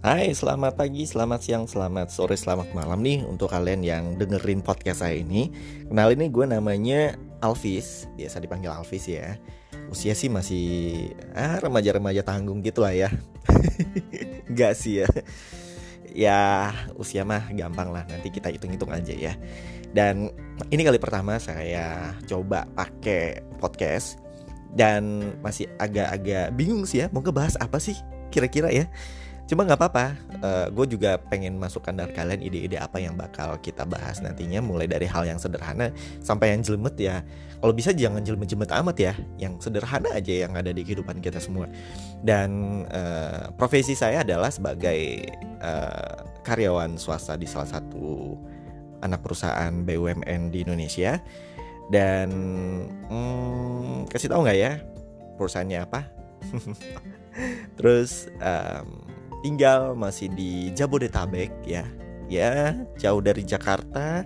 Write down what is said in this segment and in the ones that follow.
Hai, selamat pagi, selamat siang, selamat sore, selamat malam nih untuk kalian yang dengerin podcast saya ini. Kenal ini gue namanya Alvis, biasa dipanggil Alvis ya. Usia sih masih ah, remaja-remaja tanggung gitu lah ya. Gak sih ya. Ya usia mah gampang lah, nanti kita hitung-hitung aja ya. Dan ini kali pertama saya coba pakai podcast dan masih agak-agak bingung sih ya mau ngebahas apa sih kira-kira ya Cuma nggak apa-apa, uh, eh, gue juga pengen masukkan dari kalian ide-ide apa yang bakal kita bahas nantinya mulai dari hal yang sederhana sampai yang jelimet ya. Kalau bisa jangan jelimet-jelimet amat ya, yang sederhana aja yang ada di kehidupan kita semua. Dan uh, profesi saya adalah sebagai uh, karyawan swasta di salah satu anak perusahaan BUMN di Indonesia. Dan hmm, kasih tahu nggak ya perusahaannya apa? Terus um, tinggal masih di Jabodetabek ya. Ya jauh dari Jakarta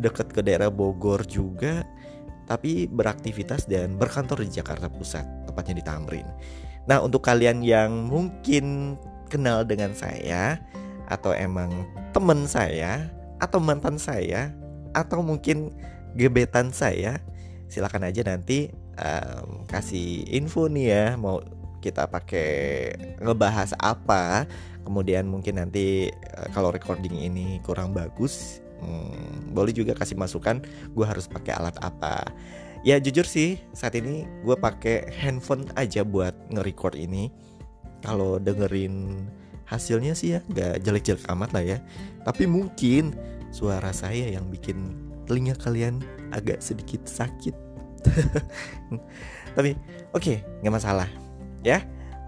dekat ke daerah Bogor juga tapi beraktivitas dan berkantor di Jakarta Pusat tepatnya di Tamrin. Nah untuk kalian yang mungkin kenal dengan saya atau emang teman saya atau mantan saya atau mungkin gebetan saya silakan aja nanti um, kasih info nih ya mau kita pakai ngebahas apa kemudian mungkin nanti uh, kalau recording ini kurang bagus hmm, boleh juga kasih masukan gue harus pakai alat apa. Ya jujur sih saat ini gue pakai handphone aja buat nge-record ini. Kalau dengerin hasilnya sih ya nggak jelek-jelek amat lah ya. Tapi mungkin suara saya yang bikin telinga kalian agak sedikit sakit. Tapi oke okay, nggak masalah ya.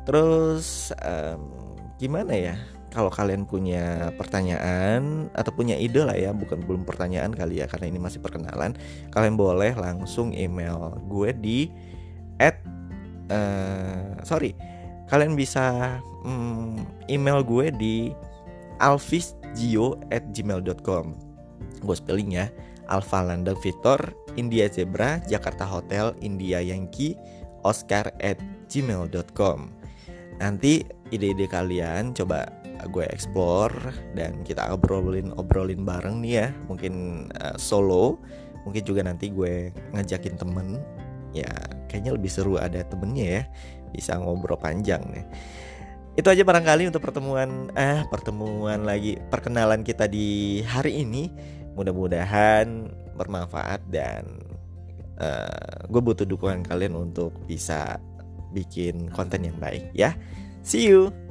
Terus um, gimana ya? Kalau kalian punya pertanyaan atau punya ide lah ya bukan belum pertanyaan kali ya karena ini masih perkenalan kalian boleh langsung email gue di at uh, sorry kalian bisa um, email gue di alvisgio at gmail.com gue spelling ya Alfa London Victor India Zebra Jakarta Hotel India Yankee Oscar at gmail.com Nanti ide-ide kalian coba gue explore dan kita obrolin obrolin bareng nih ya. Mungkin uh, solo mungkin juga nanti gue ngajakin temen. Ya kayaknya lebih seru ada temennya ya bisa ngobrol panjang nih. Itu aja barangkali untuk pertemuan eh pertemuan lagi perkenalan kita di hari ini. Mudah-mudahan bermanfaat dan uh, gue butuh dukungan kalian untuk bisa bikin konten yang baik ya. See you.